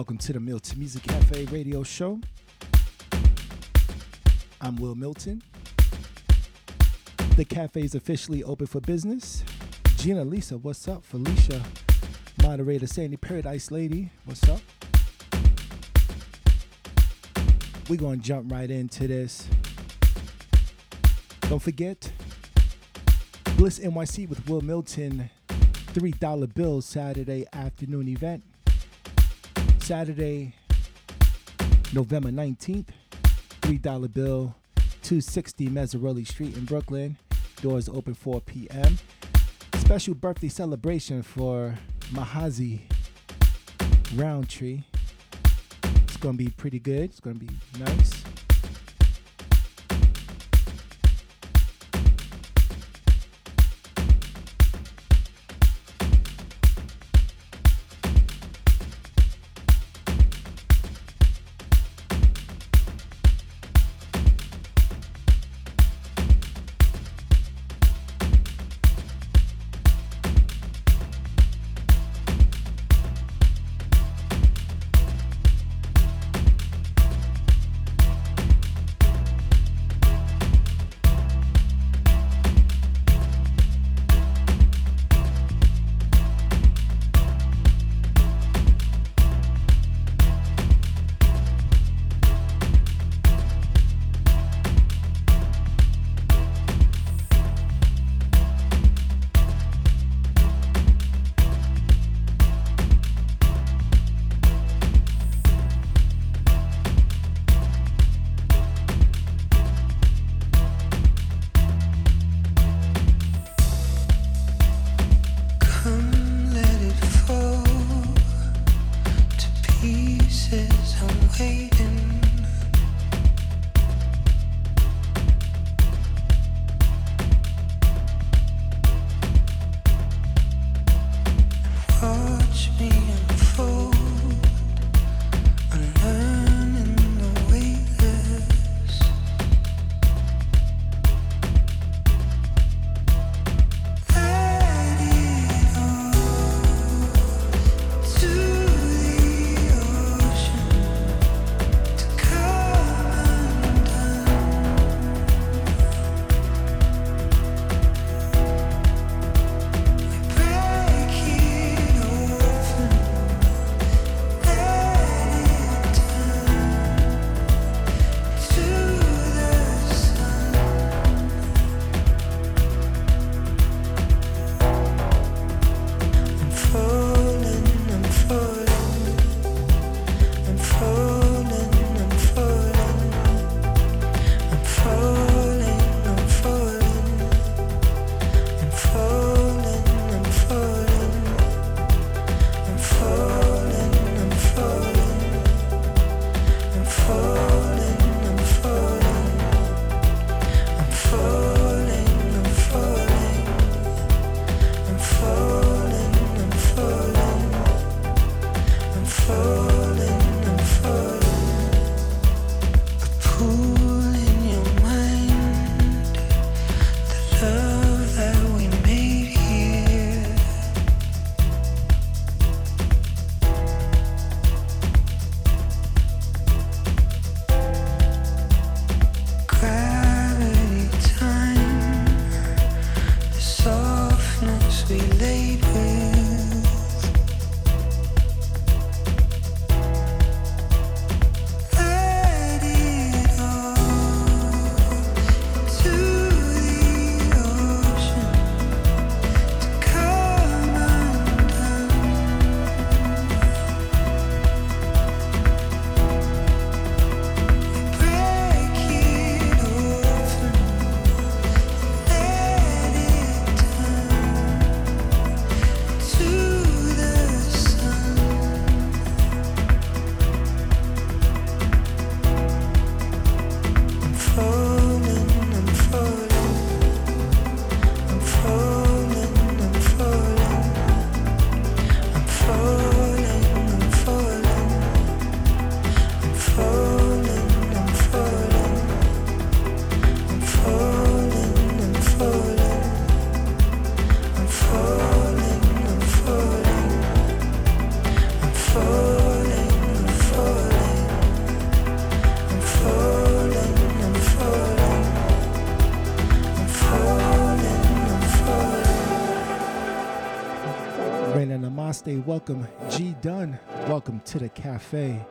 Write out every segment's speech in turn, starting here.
Welcome to the Milton Music Cafe radio show. I'm Wil Milton. The cafe is officially open for business. Gina Lisa, what's up? Felicia, moderator Sandy Paradise Lady, what's up? We're going to jump right into this. Don't forget, Bliss NYC with Wil Milton, $3 bills Saturday afternoon event. Saturday, November 19th, $3 bill, 260 Meserole Street in Brooklyn. Doors open 4 p.m. Special birthday celebration for Mahazi Roundtree. It's going to be pretty good. It's going to be nice. Birthday welcome, G Dunn. Welcome to the cafe.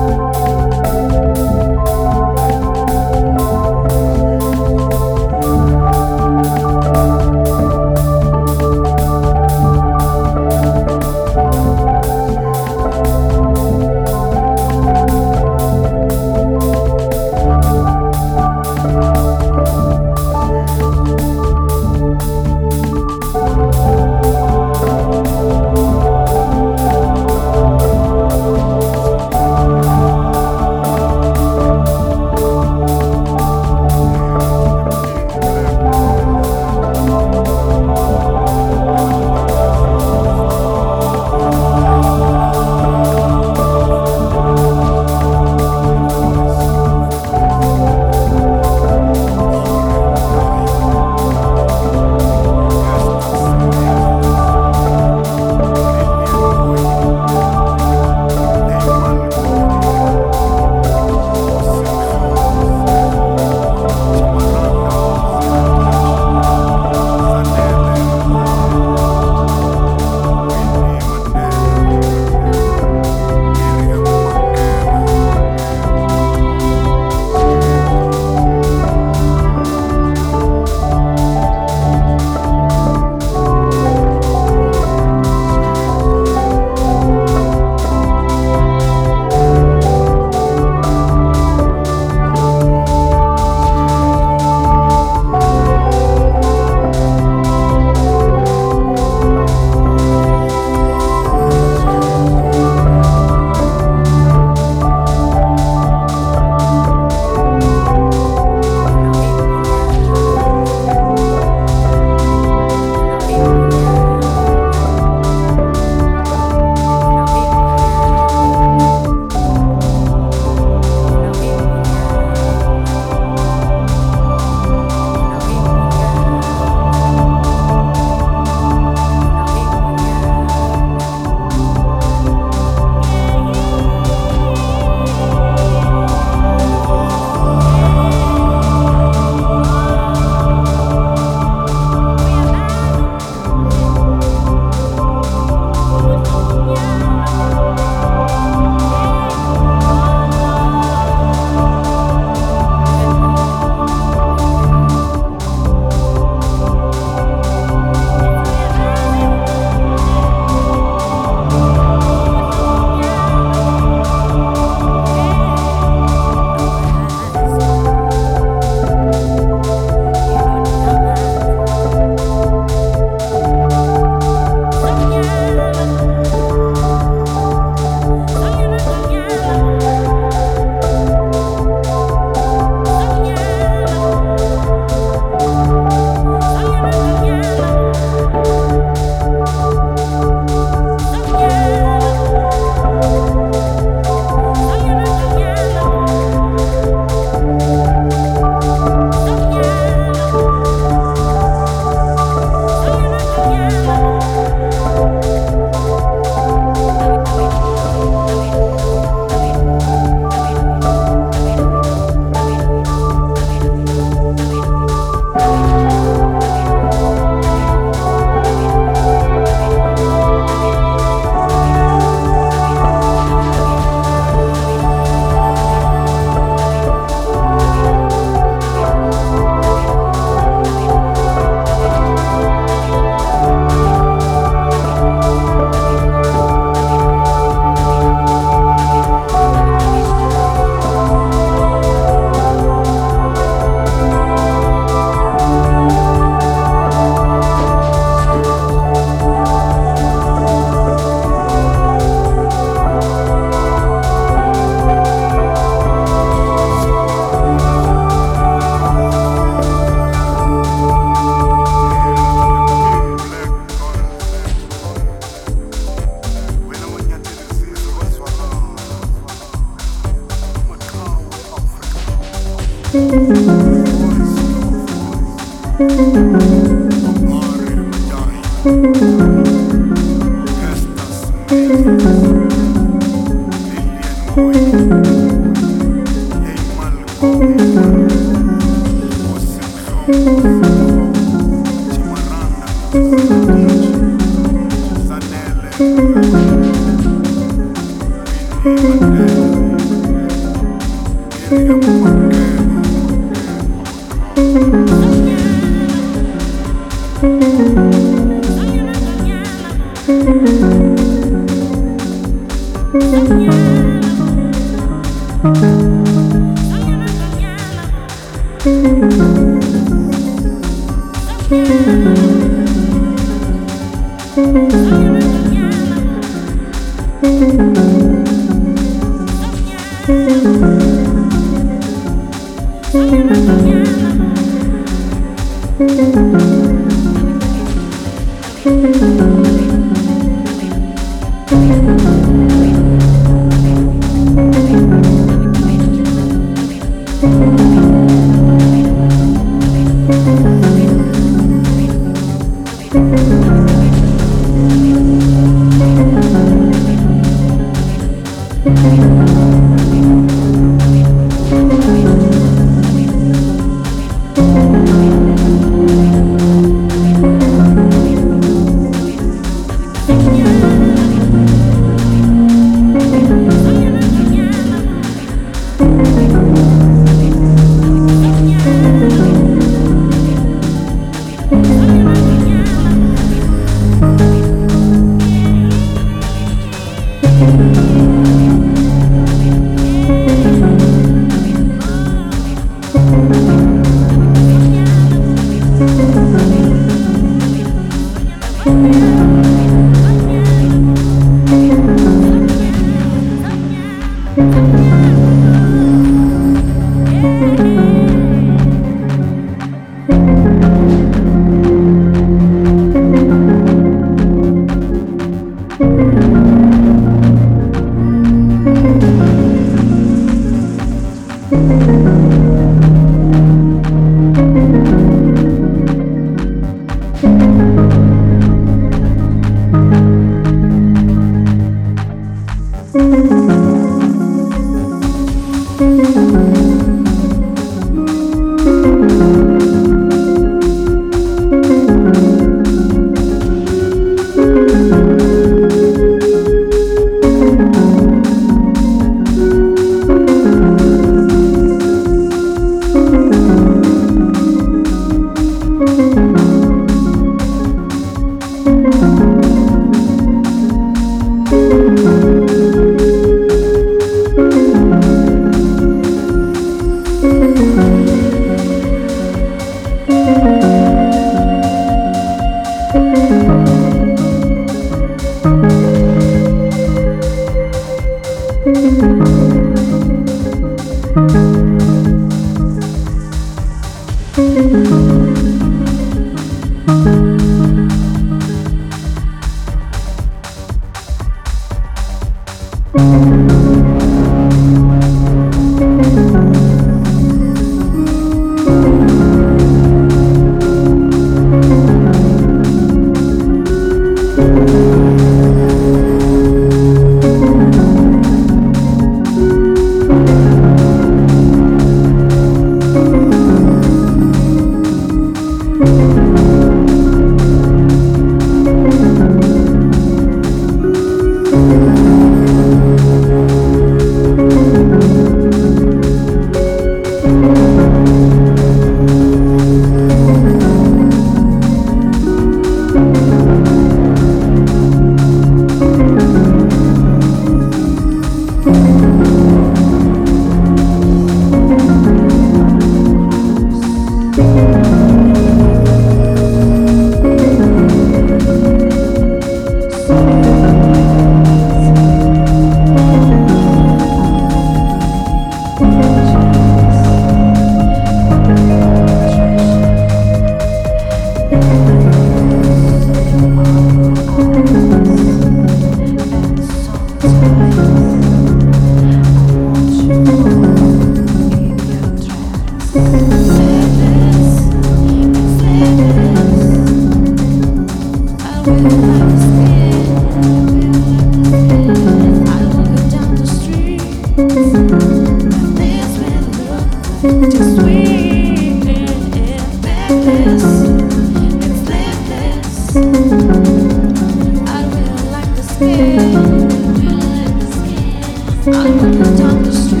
I can talk the street.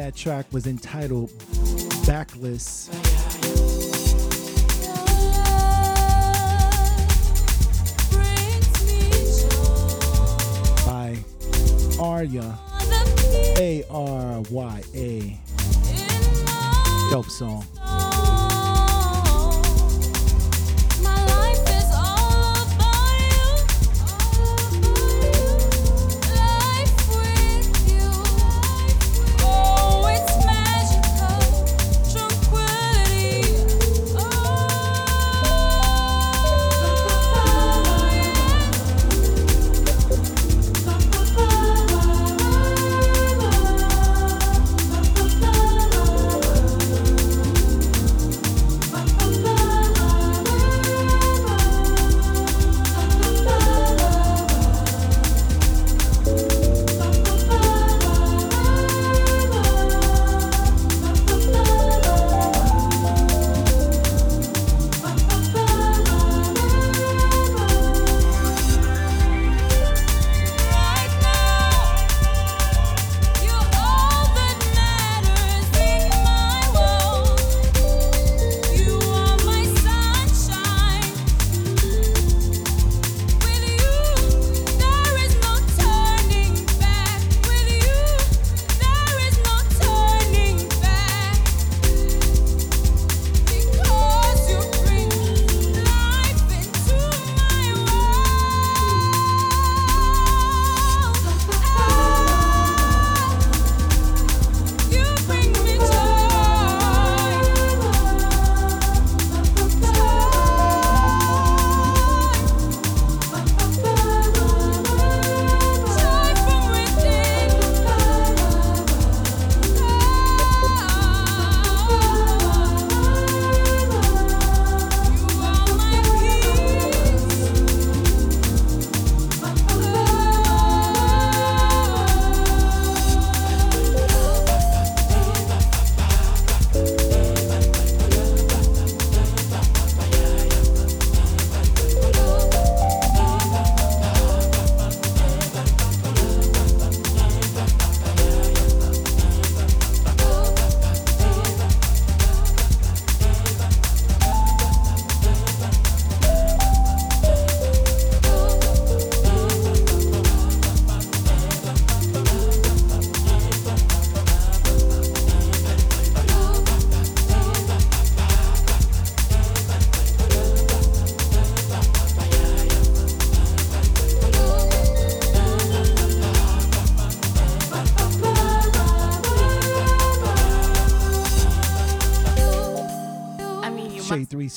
That track was entitled Backless.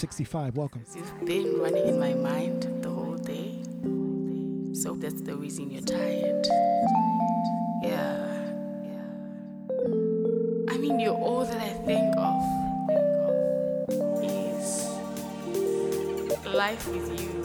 65. Welcome. Been running in my mind the whole day. So that's the reason you're tired. Yeah. Yeah. I mean, you're all that I think of. Is life with you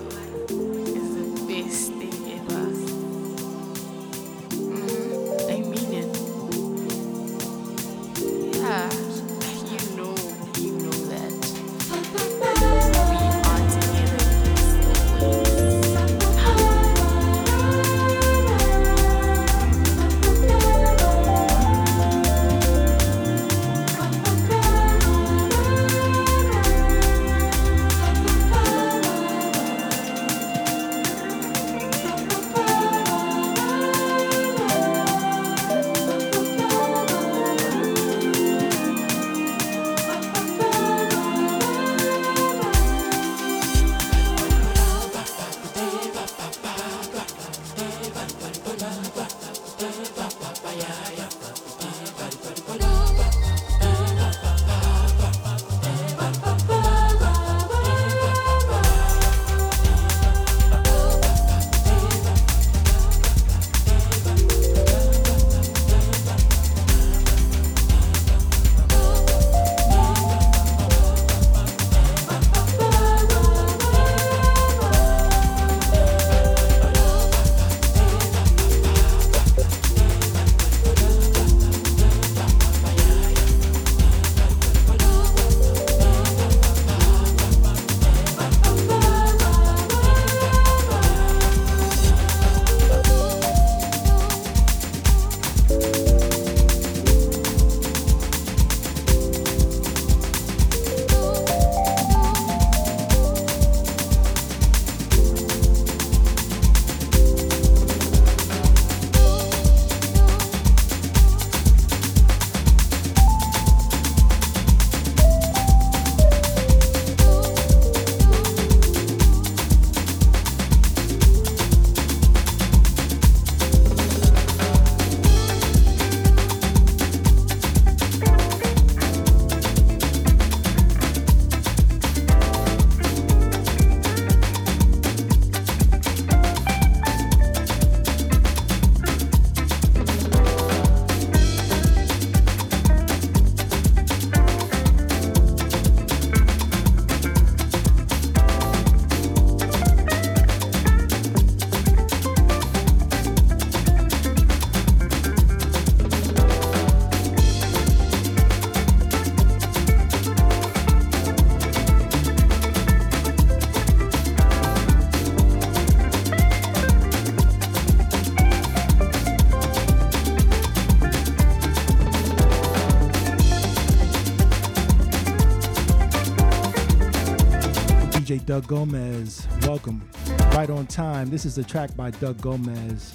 Doug Gomez. Welcome. Right on time. This is a track by Doug Gomez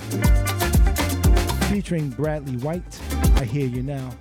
featuring Bradley White. I hear you now.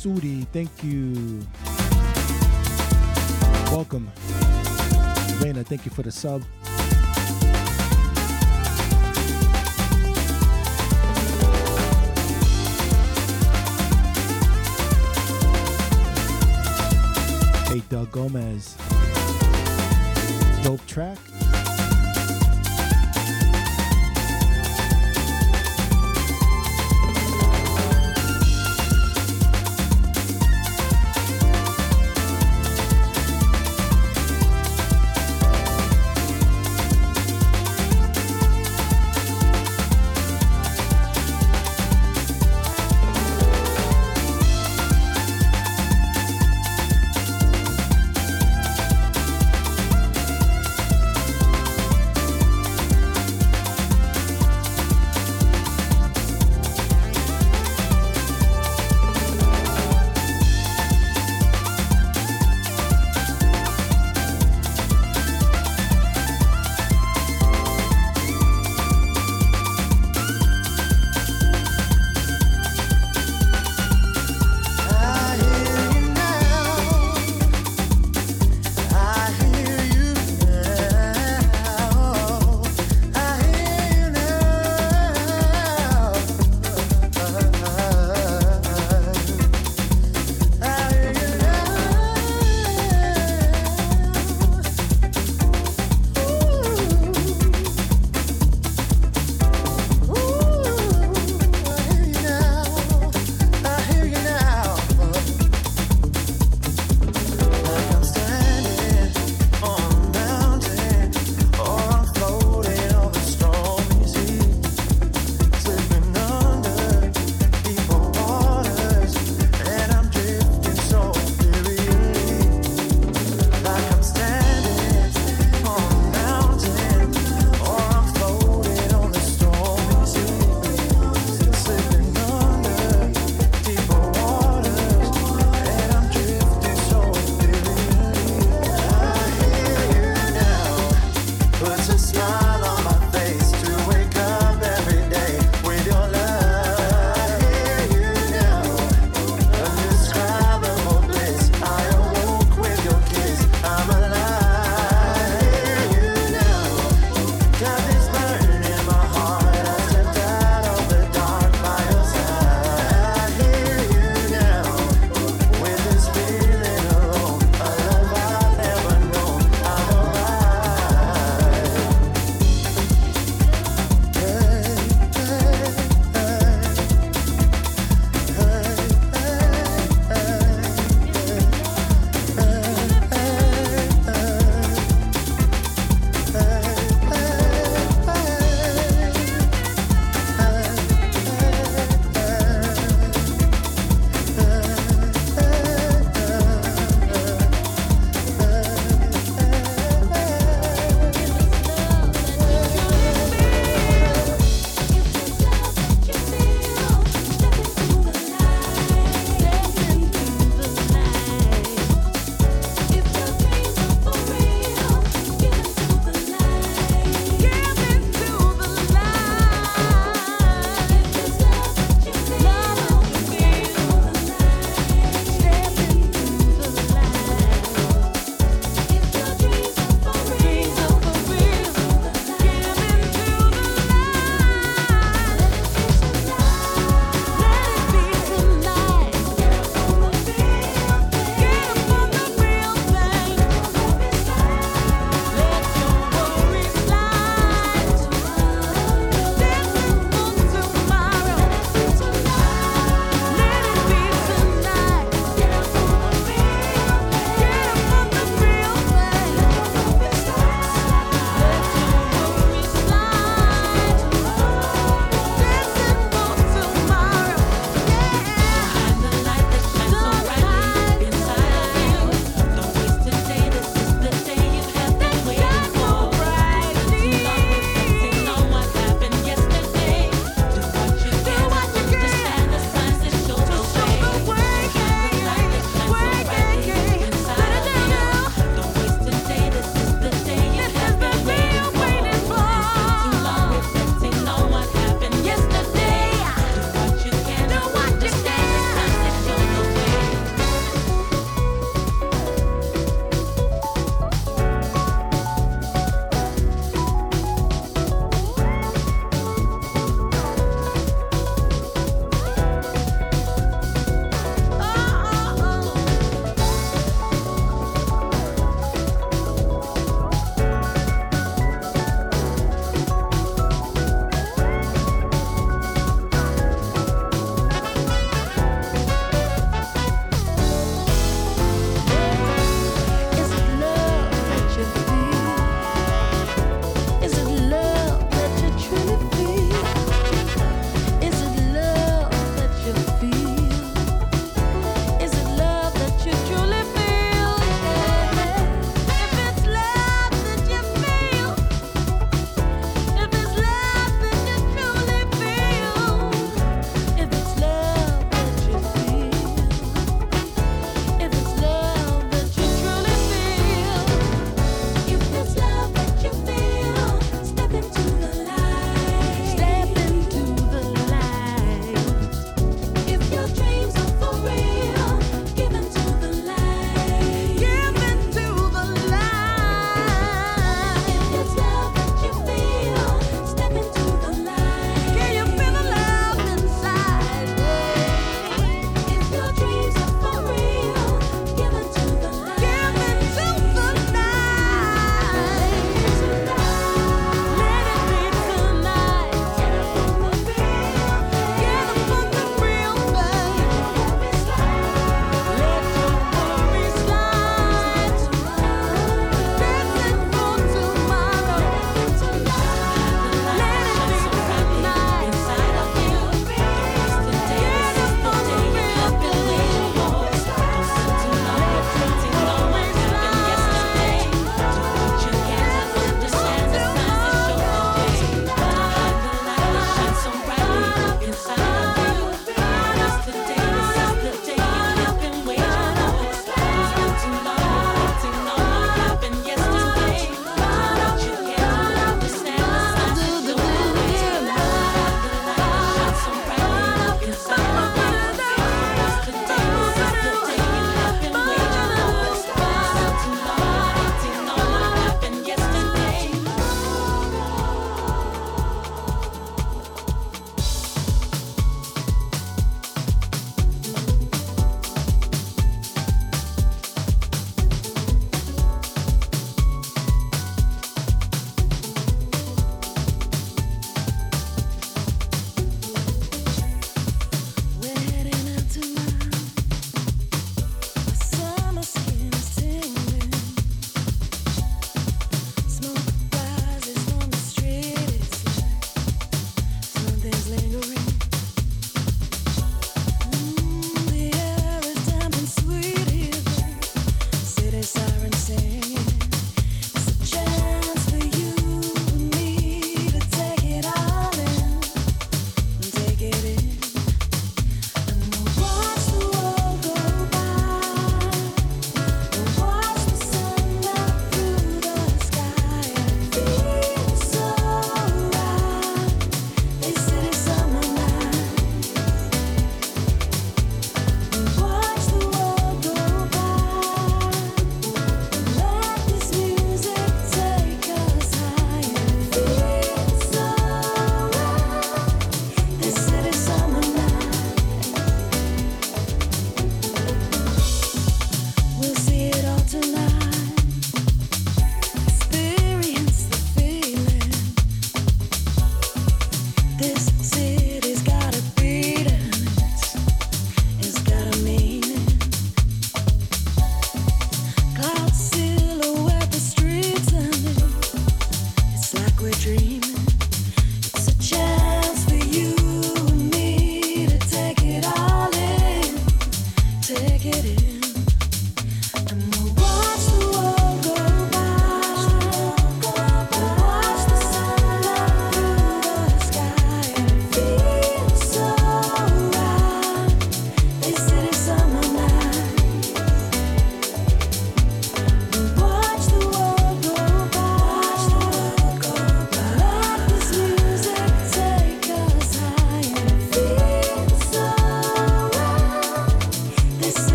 Sudi, thank you. Welcome. Raina, thank you for the sub. Hey, Doug Gomez. Dope track.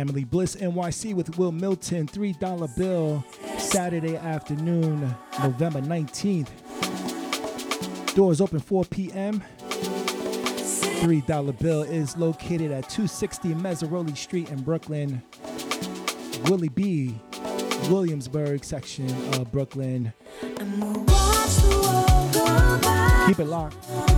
Family Bliss NYC with Wil Milton, $3 bill, Saturday afternoon, November 19th. Doors open 4 p.m. $3 bill is located at 260 Meserole Street in Brooklyn. Willie B, Williamsburg section of Brooklyn. Keep it locked.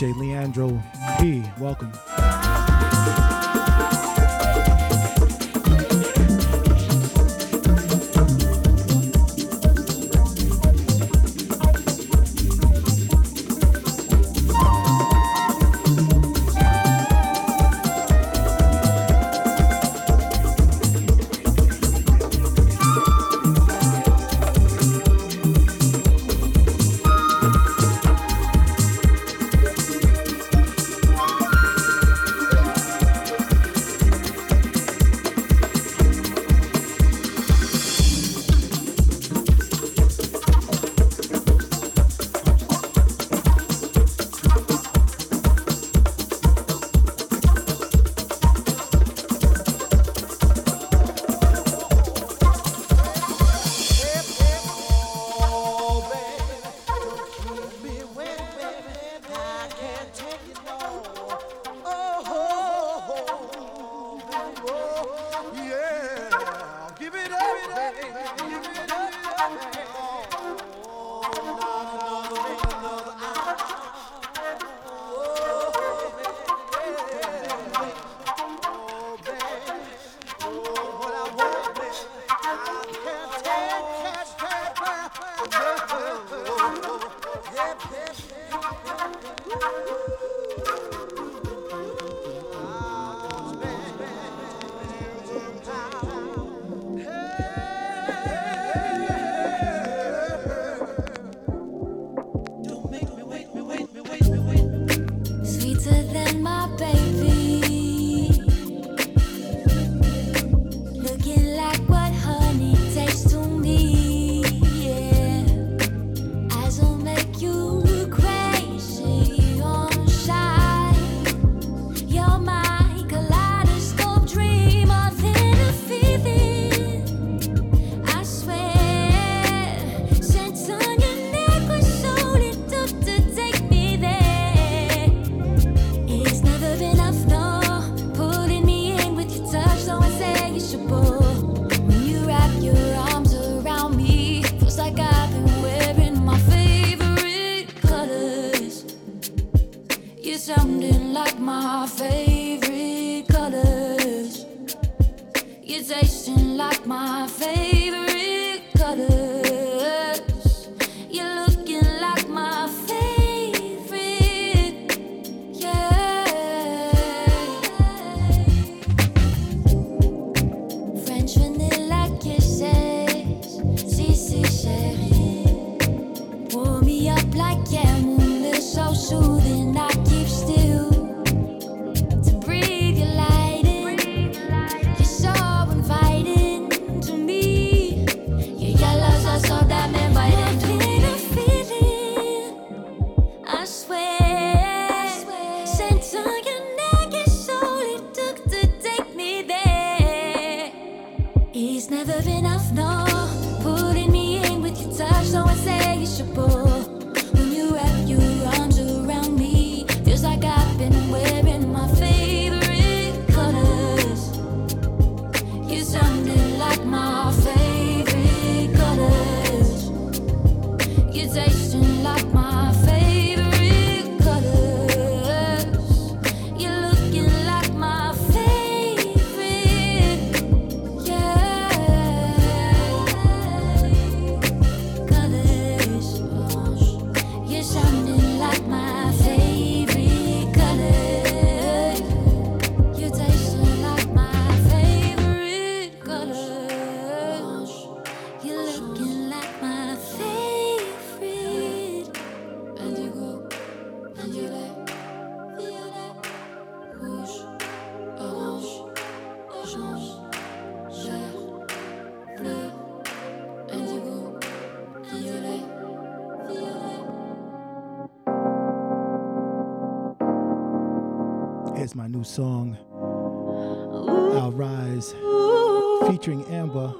DJ Leandro P. Welcome. Song, I'll Rise, featuring Amber.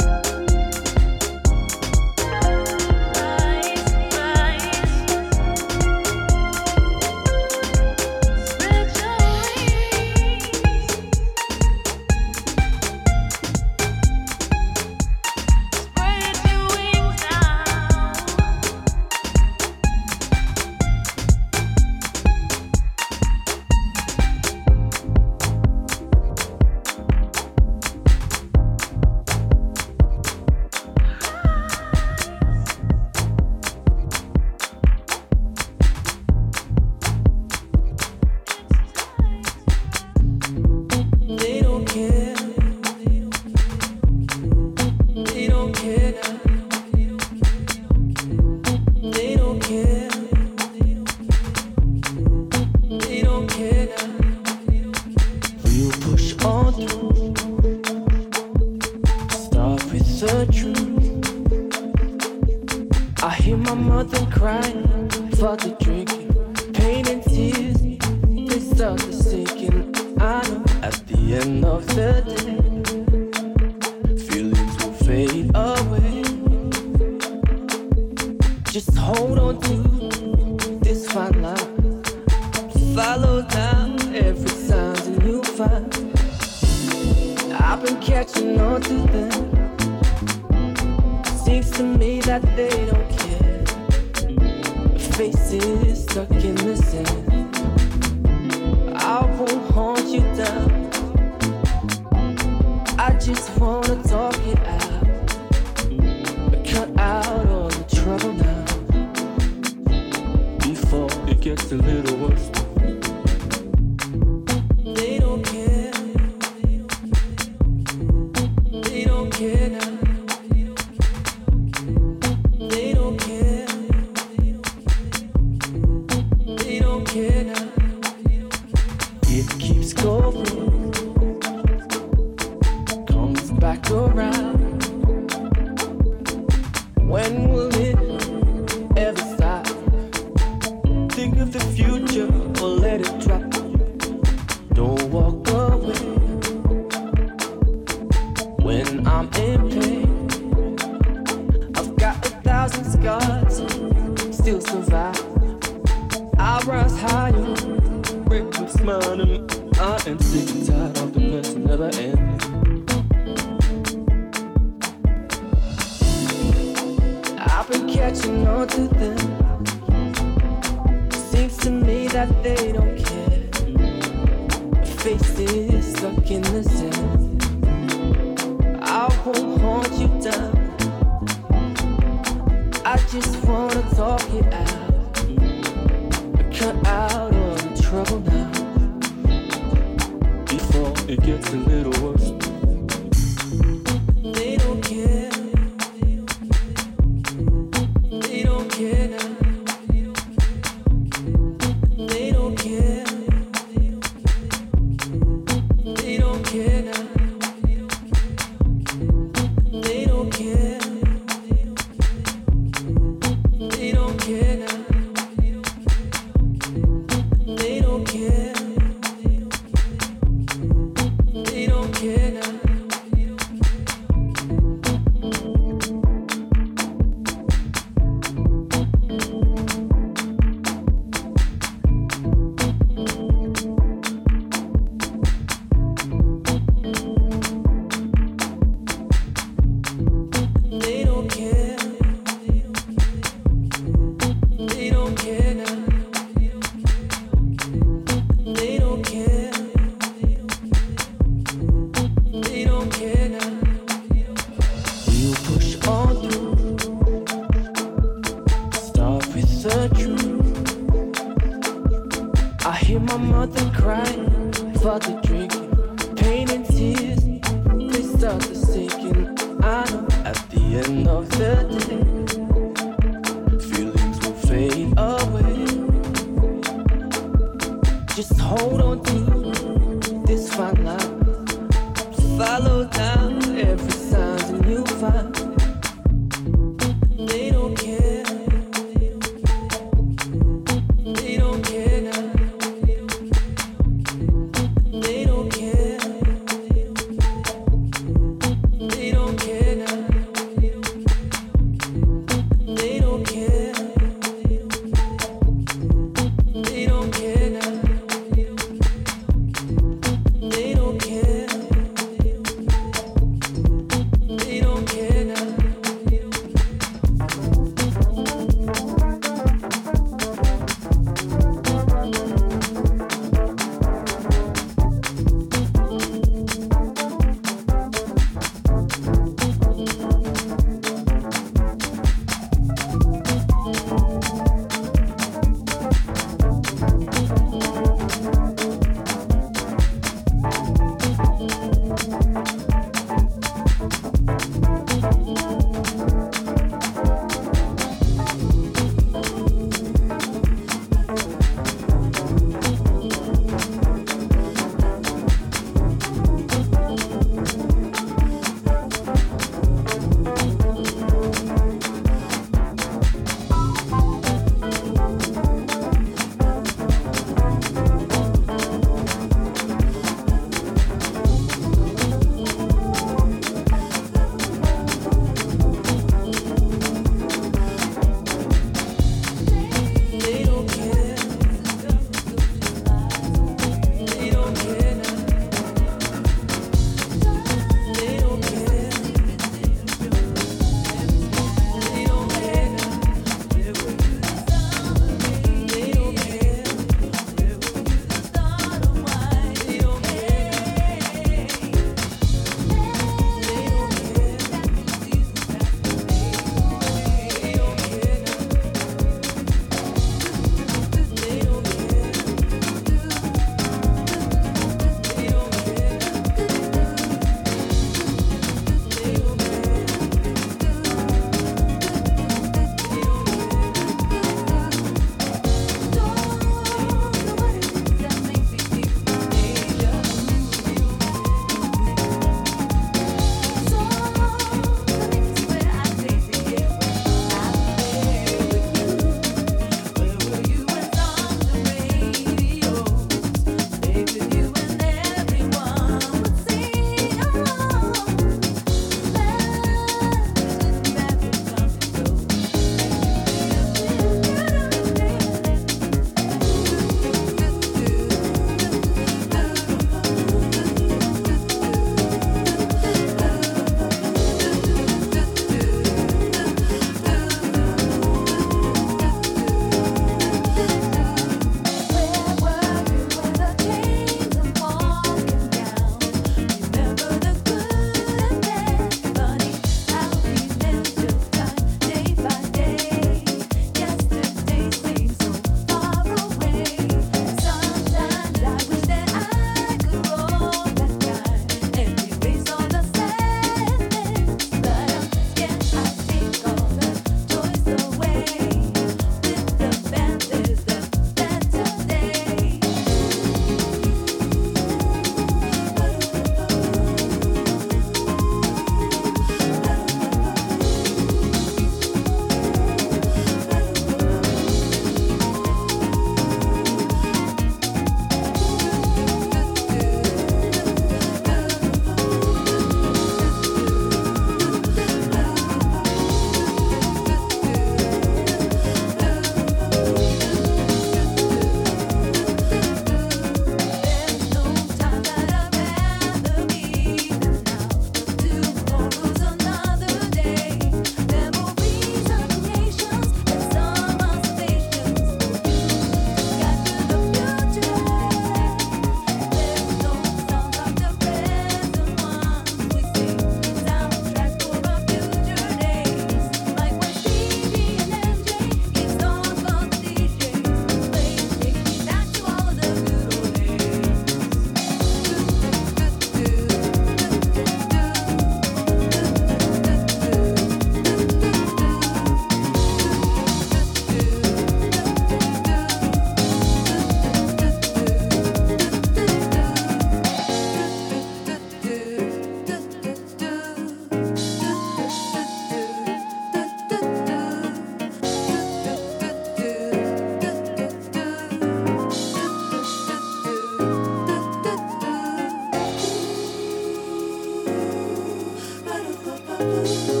Música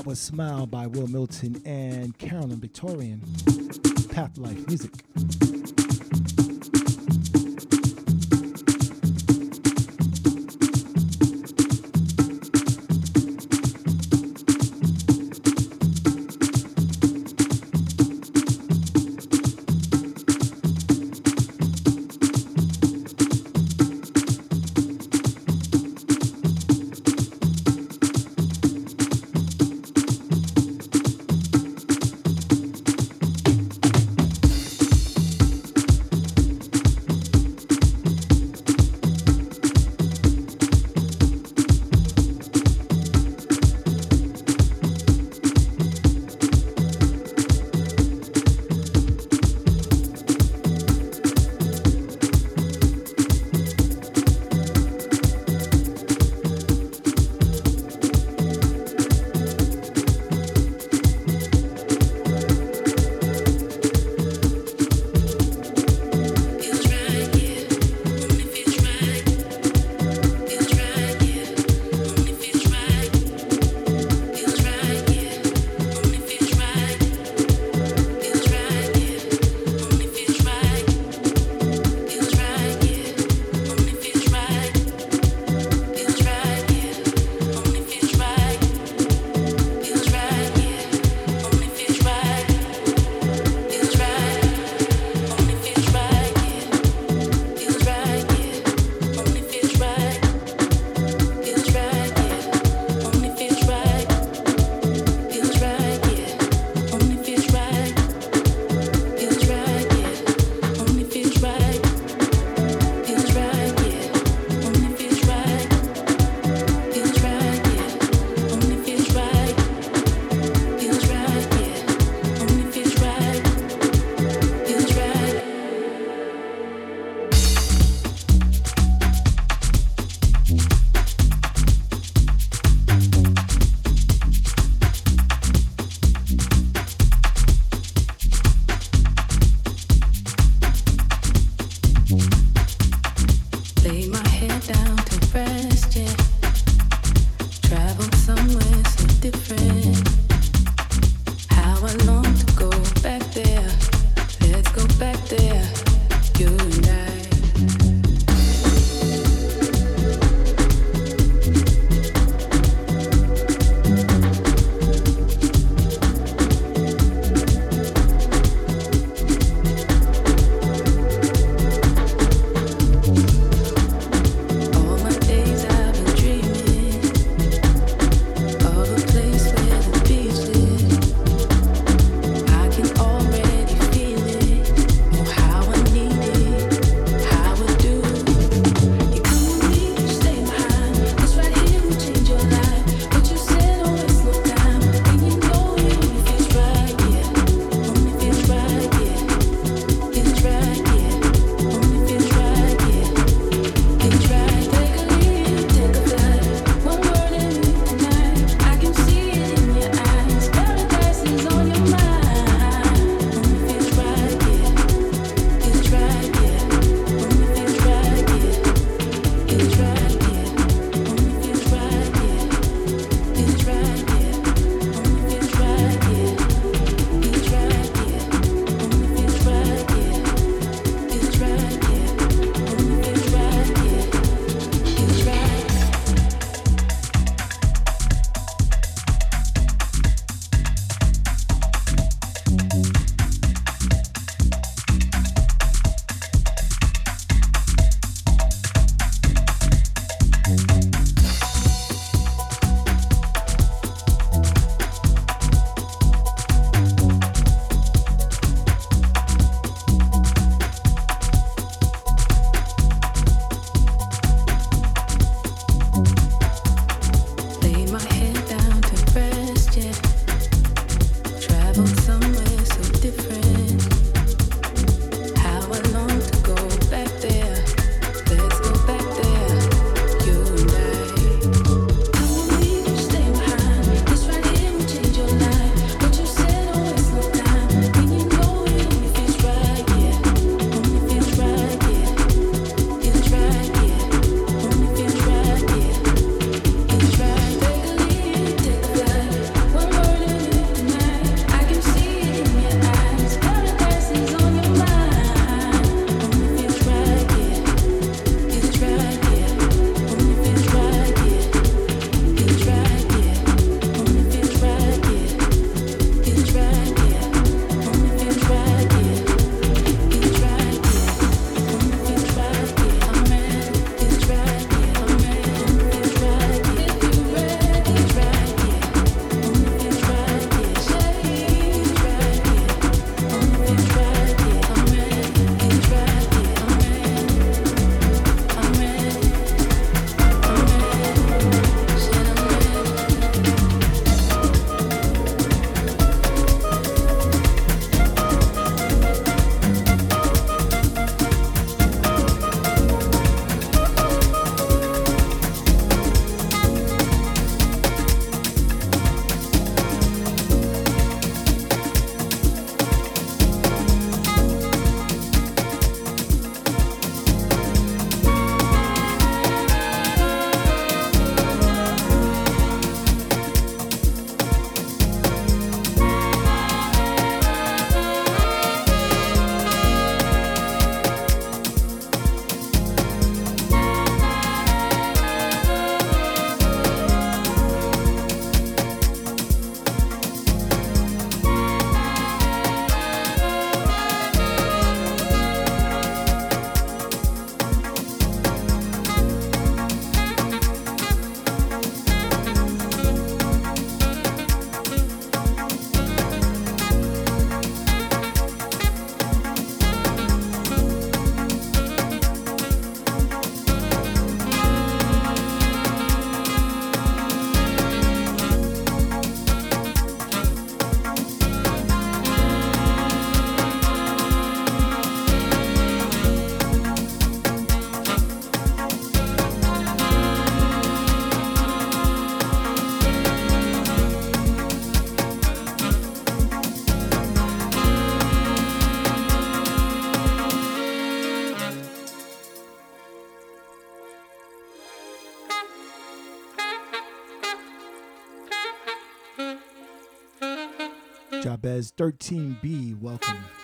That was Smile by Wil Milton and Carolyn Victorian. Path Life Music. 13B. Welcome.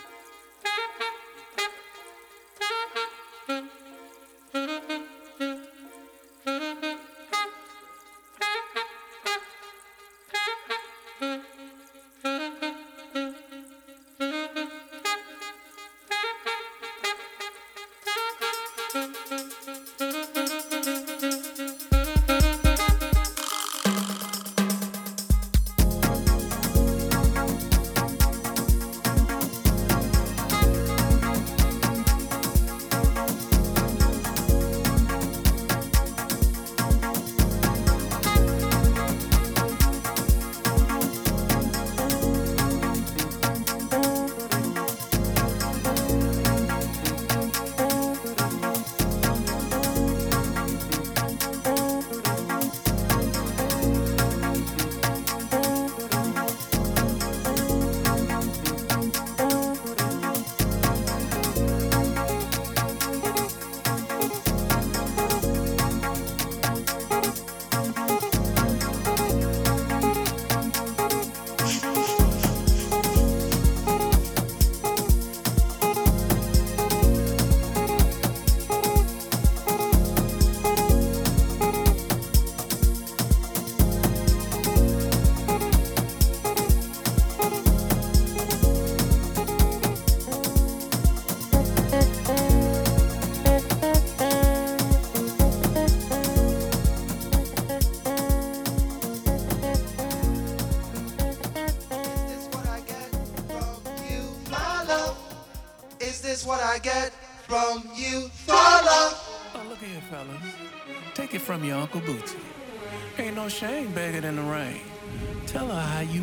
Take it from your Uncle Boots. Ain't no shame begging in the rain. Tell her how you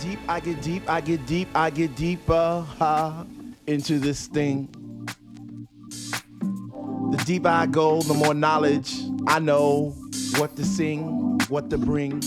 deep, I get deep, I get deep, I get deeper ha, into this thing. The deeper I go, the more knowledge I know what to sing, what to bring.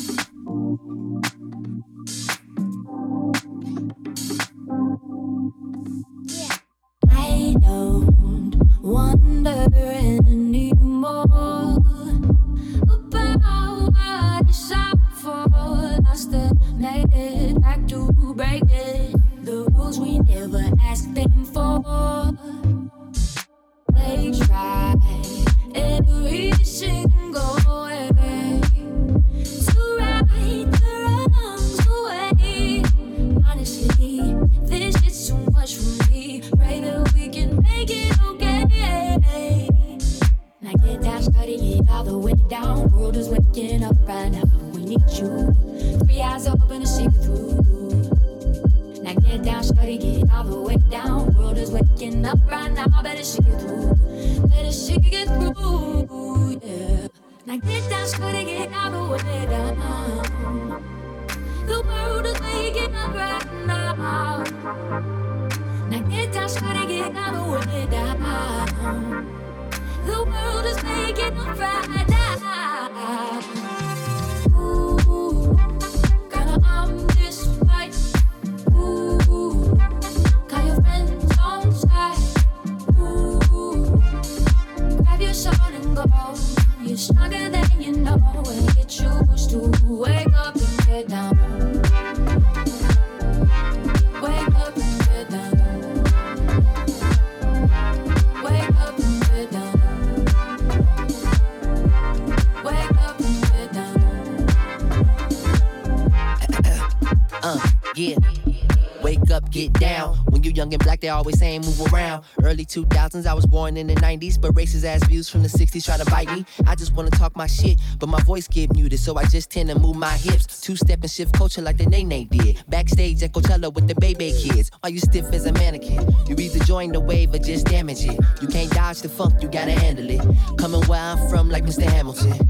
Get down. When you young and black, they always saying move around. Early 2000s, I was born in the 90s, but racist ass views from the 60s try to bite me. I just wanna talk my shit, but my voice get muted, so I just tend to move my hips. Two step and shift culture like the Nene did. Backstage at Coachella with the Baby Kids. Are you stiff as a mannequin? You either join the wave or just damage it. You can't dodge the funk, you gotta handle it. Coming where I'm from, like Mr. Hamilton.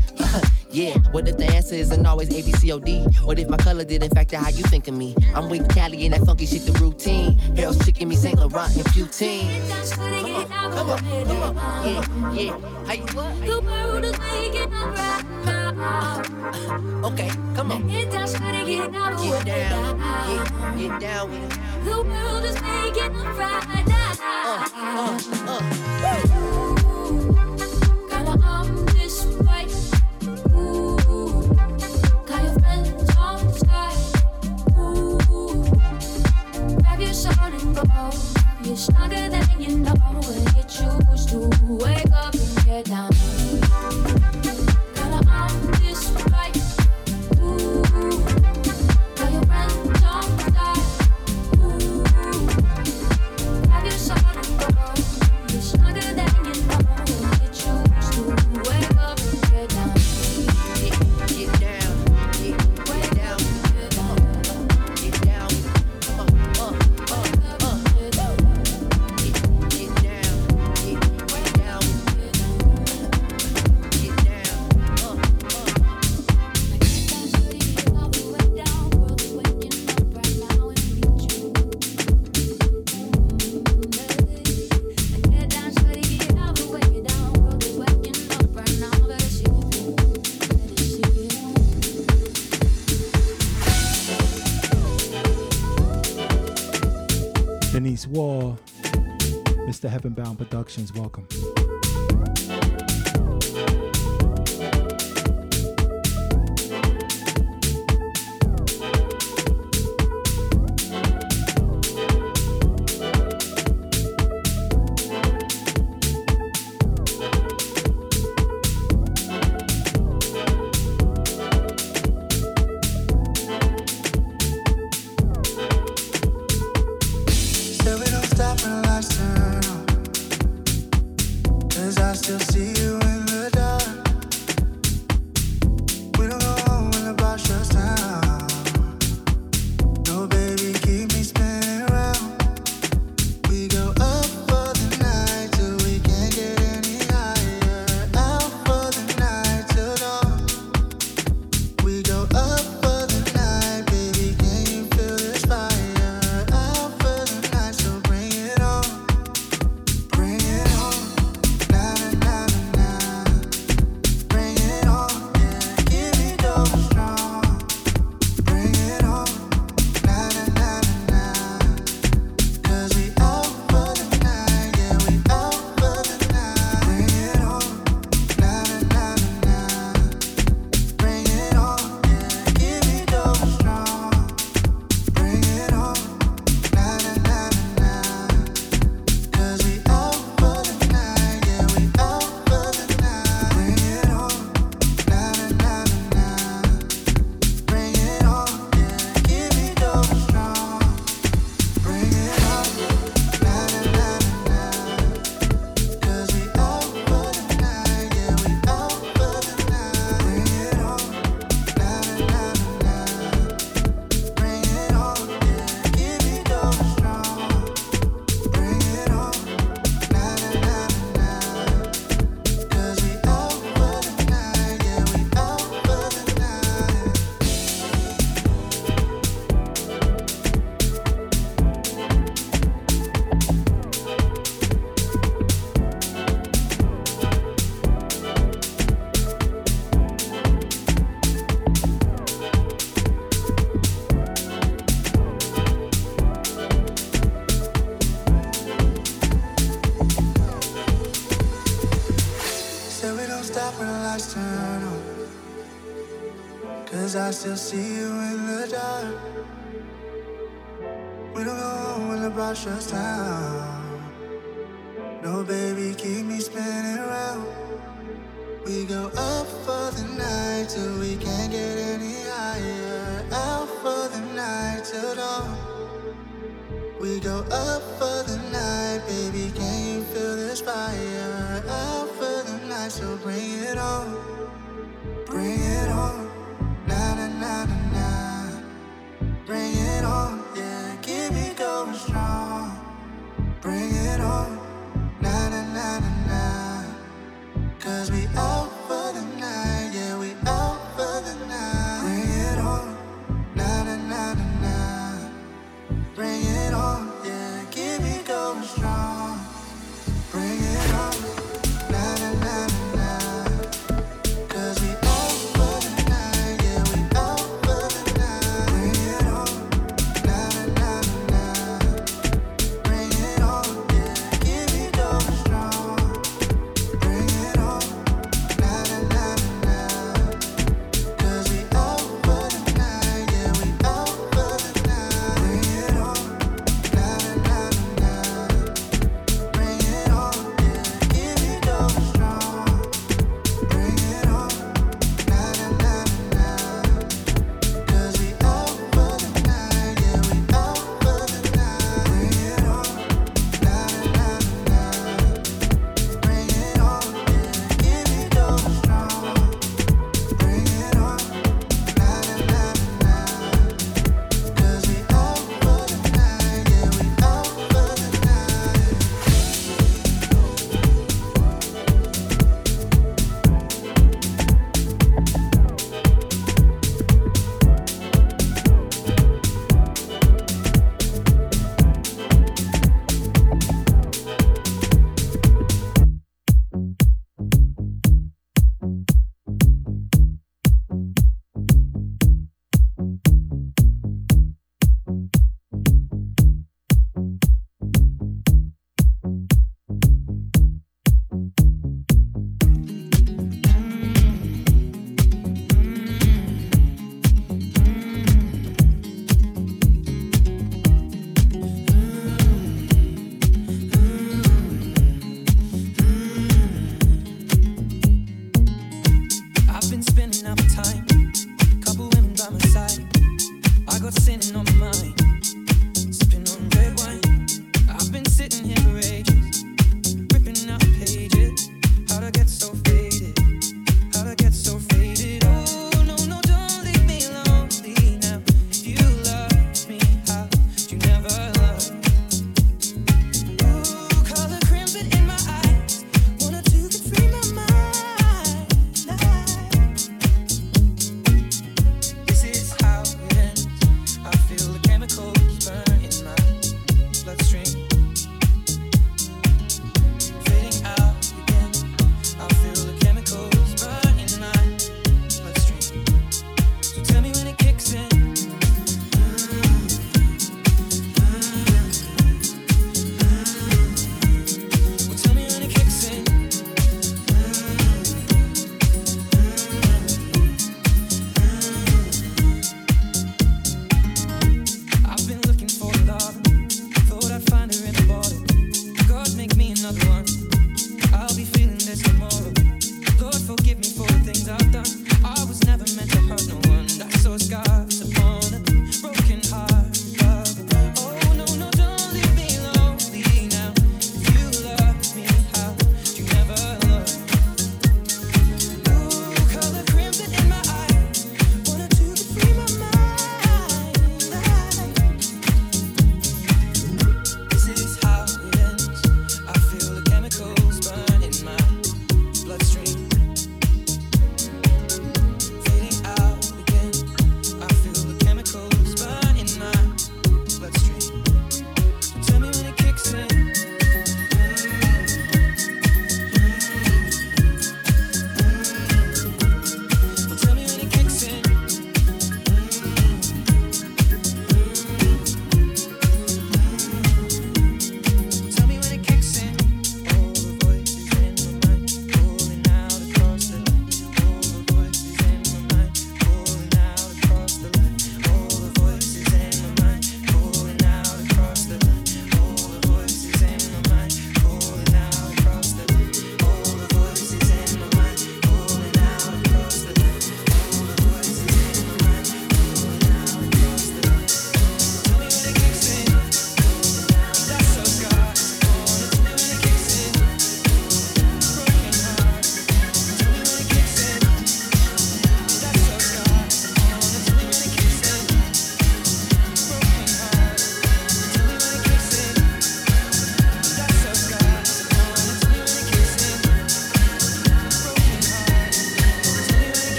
Yeah, what if the answer isn't always A, B, C, O, D? What if my color didn't factor how you think of me? I'm with Cali and that funky shit, the routine. Hell's chicken me St. Laurent and Poutine. Come on, come on, come on. yeah, yeah. How you what? The world is waking up right now. Okay, come on. Get down, get out of the Get down, get, down with it. The world is waking up right now. Heavenbound Productions, welcome.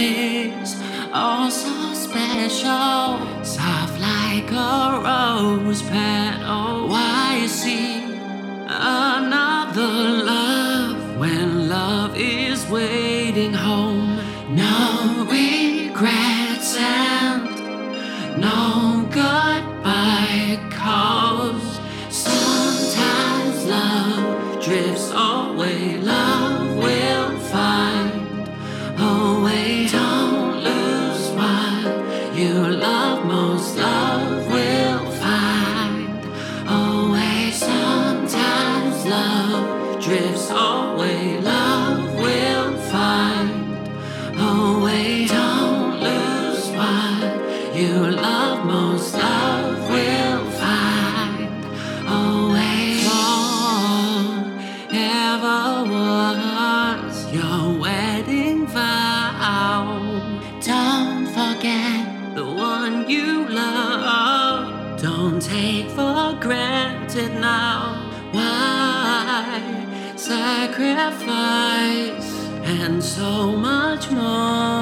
Is oh so special, soft like a rose petal. Why see another love when love is waiting home? No regrets and no goodbye calls. Sometimes love drifts away, love. sacrifice and so much more.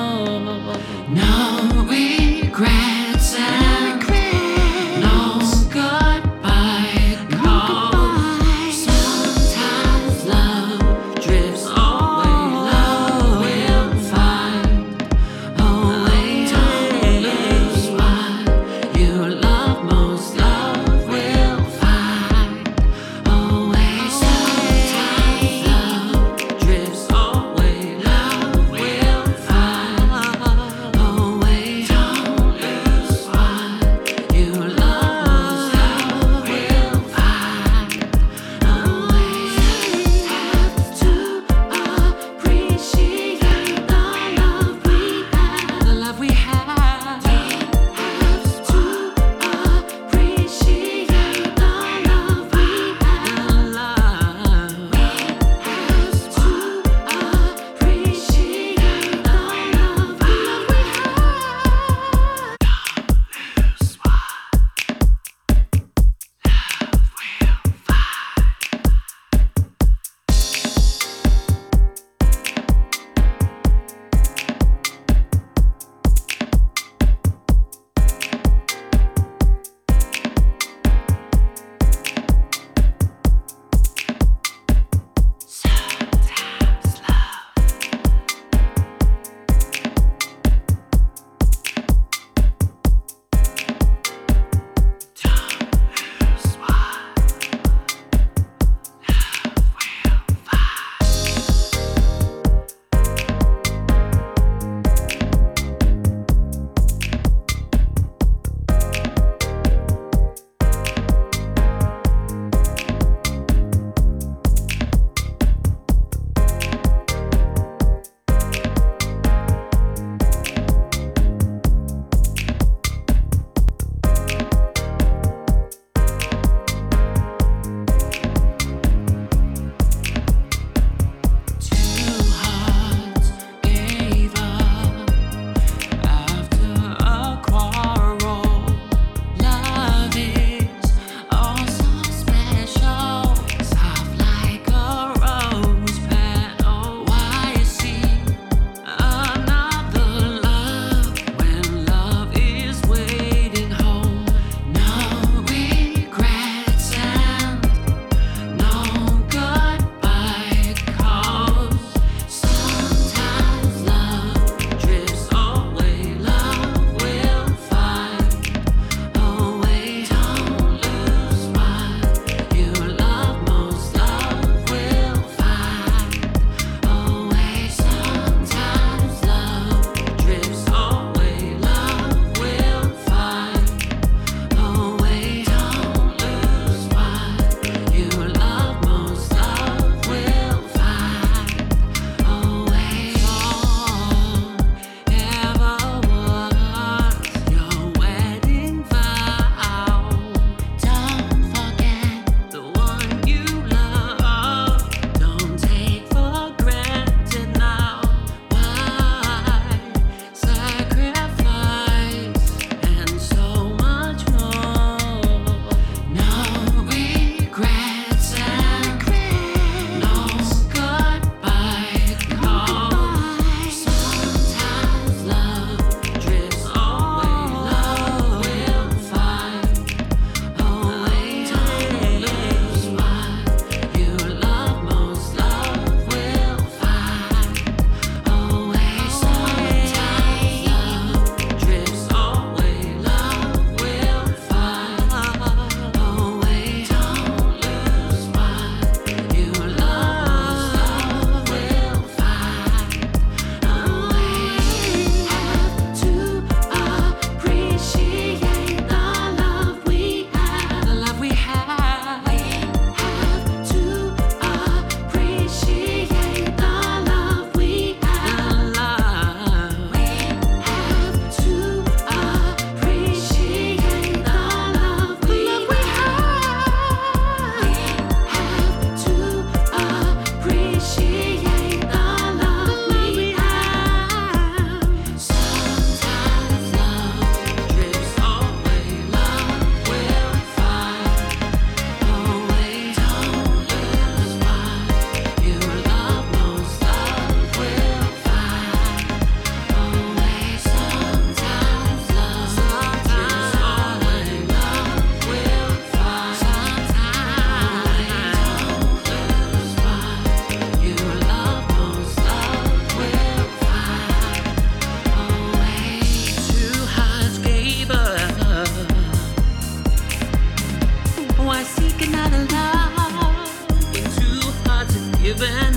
been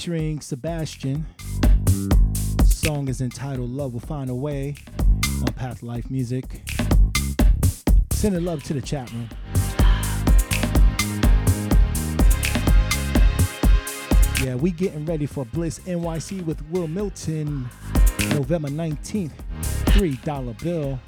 featuring Sebastian. Song is entitled Love Will Find a Way on Path Life Music. Sending love to the chat room. Yeah, we getting ready for Bliss NYC with Wil Milton, November 19th, $3 bill.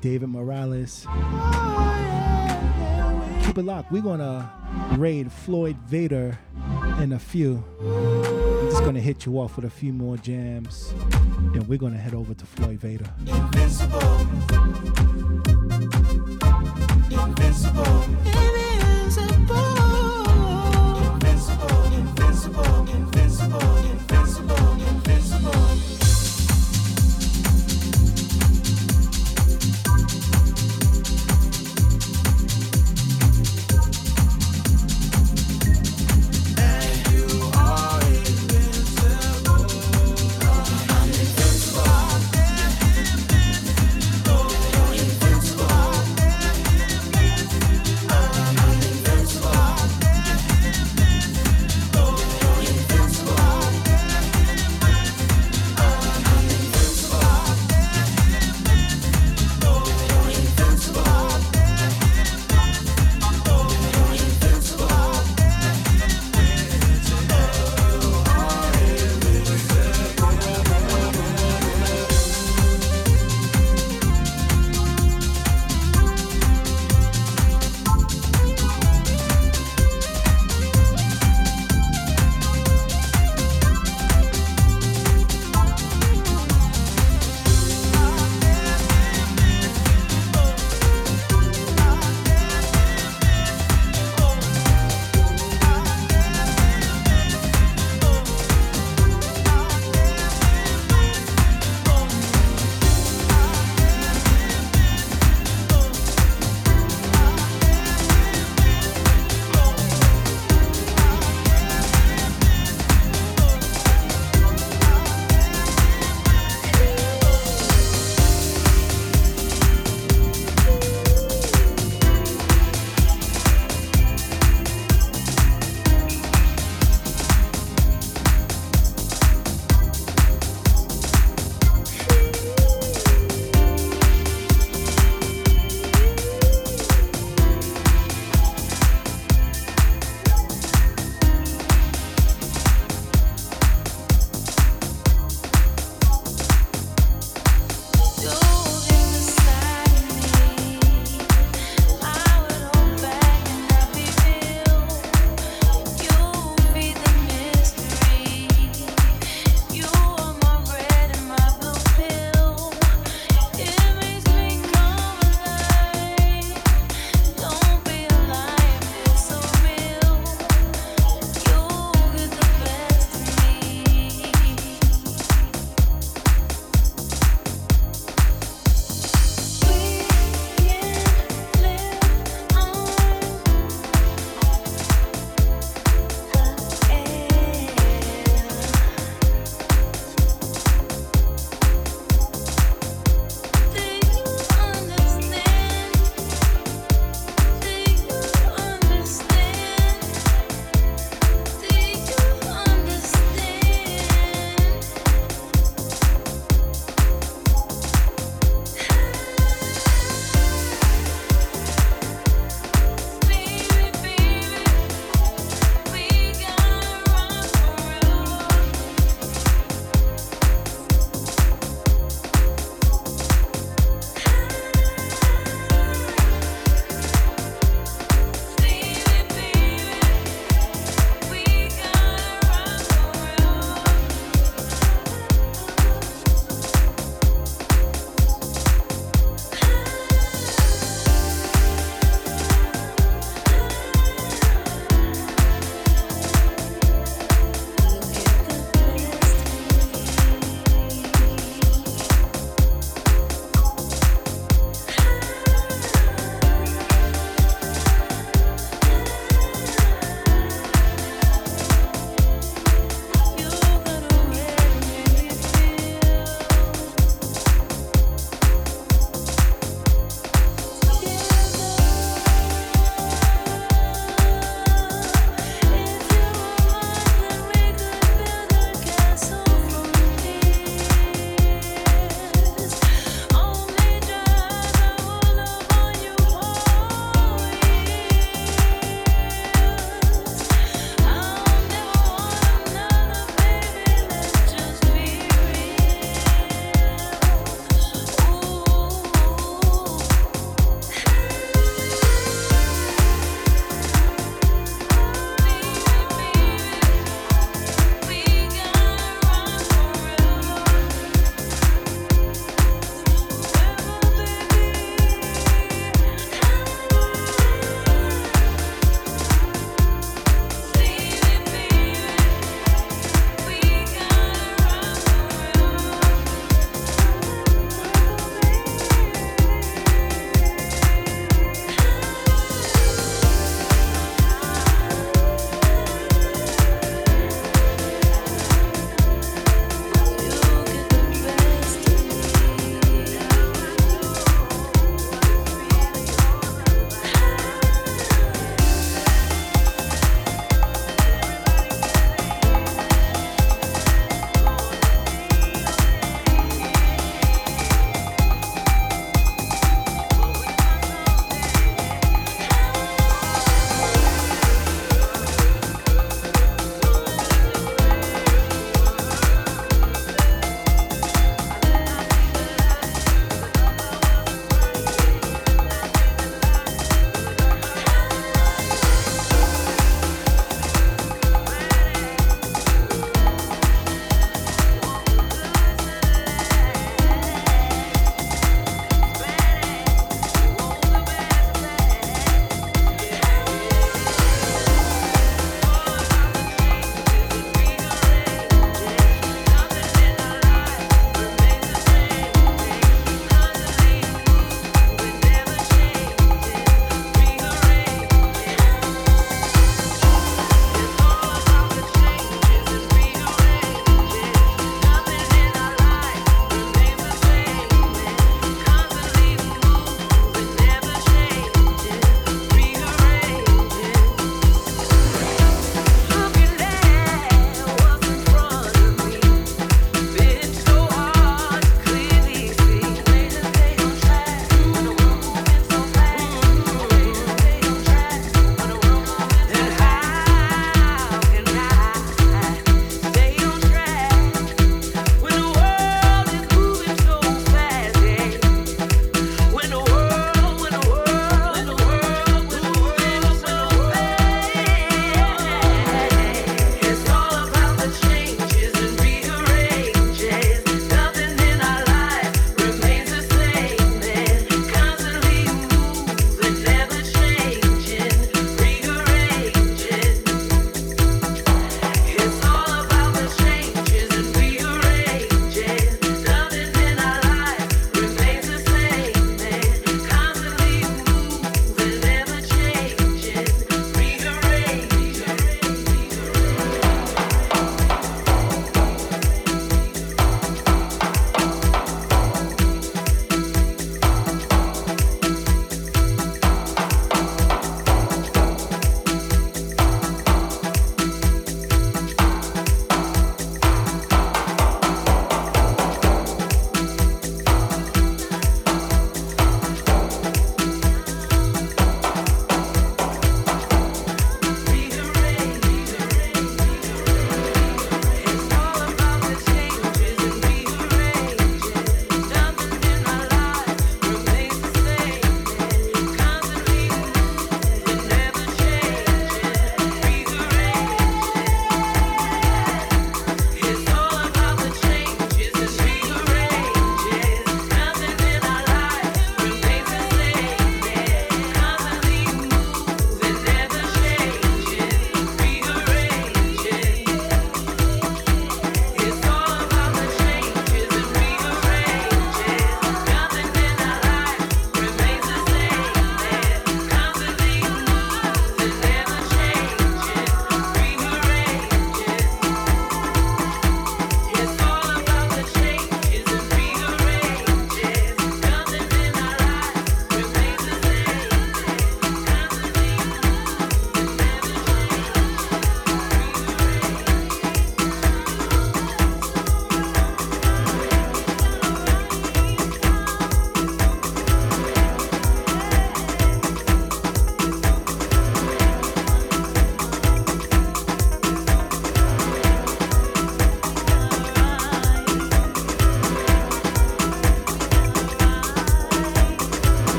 David Morales. Keep it locked. We're gonna raid Floyd Vader in a few. I'm just gonna hit you off with a few more jams. Then we're gonna head over to Floyd Vader. Invincible.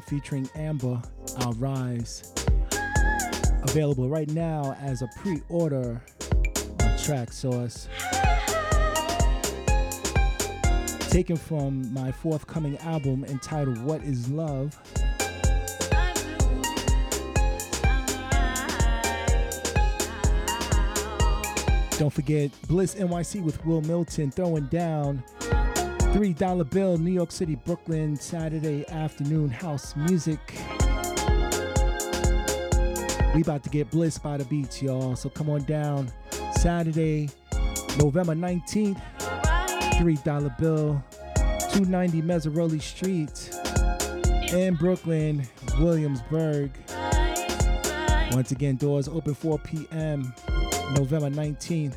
Featuring Amber, I'll Rise. Available right now as a pre order on Traxsource. Taken from my forthcoming album entitled What is Love. Don't forget Bliss NYC with Wil Milton throwing down $3 bill, New York City, Brooklyn, Saturday afternoon house music. We about to get Bliss by the beach, y'all. So come on down. Saturday, November 19th, $3 bill, 290 Meserole Street in Brooklyn, Williamsburg. Once again, doors open 4 p.m. November 19th.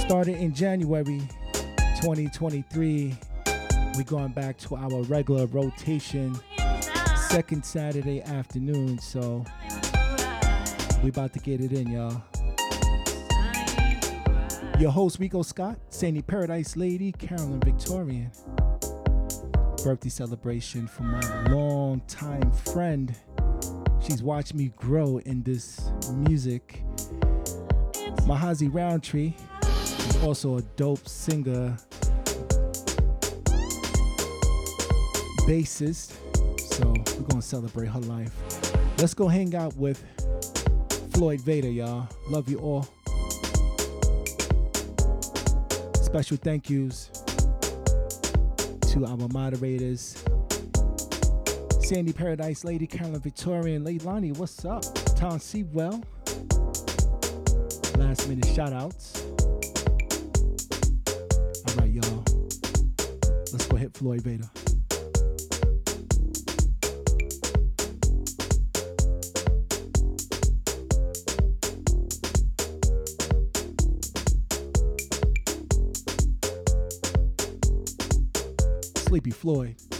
Started in January 2023. We're going back to our regular rotation, second Saturday afternoon. So we about to get it in, y'all. Your host Ricoh Scott, Sandy Paradise Lady, Carolyn Victorian. Birthday celebration for my longtime friend. She's watched me grow in this music. Mahazi Roundtree also a dope singer, bassist. So we're gonna celebrate her life. Let's go hang out with Floyd Vader, y'all. Love you all. Special thank yous to our moderators. Sandy Paradise Lady, Carolyn Victorian, Leilani, what's up? Tom Sewell. Last minute shout outs. Let's go hit Floyd Vader. Sleepy Floyd.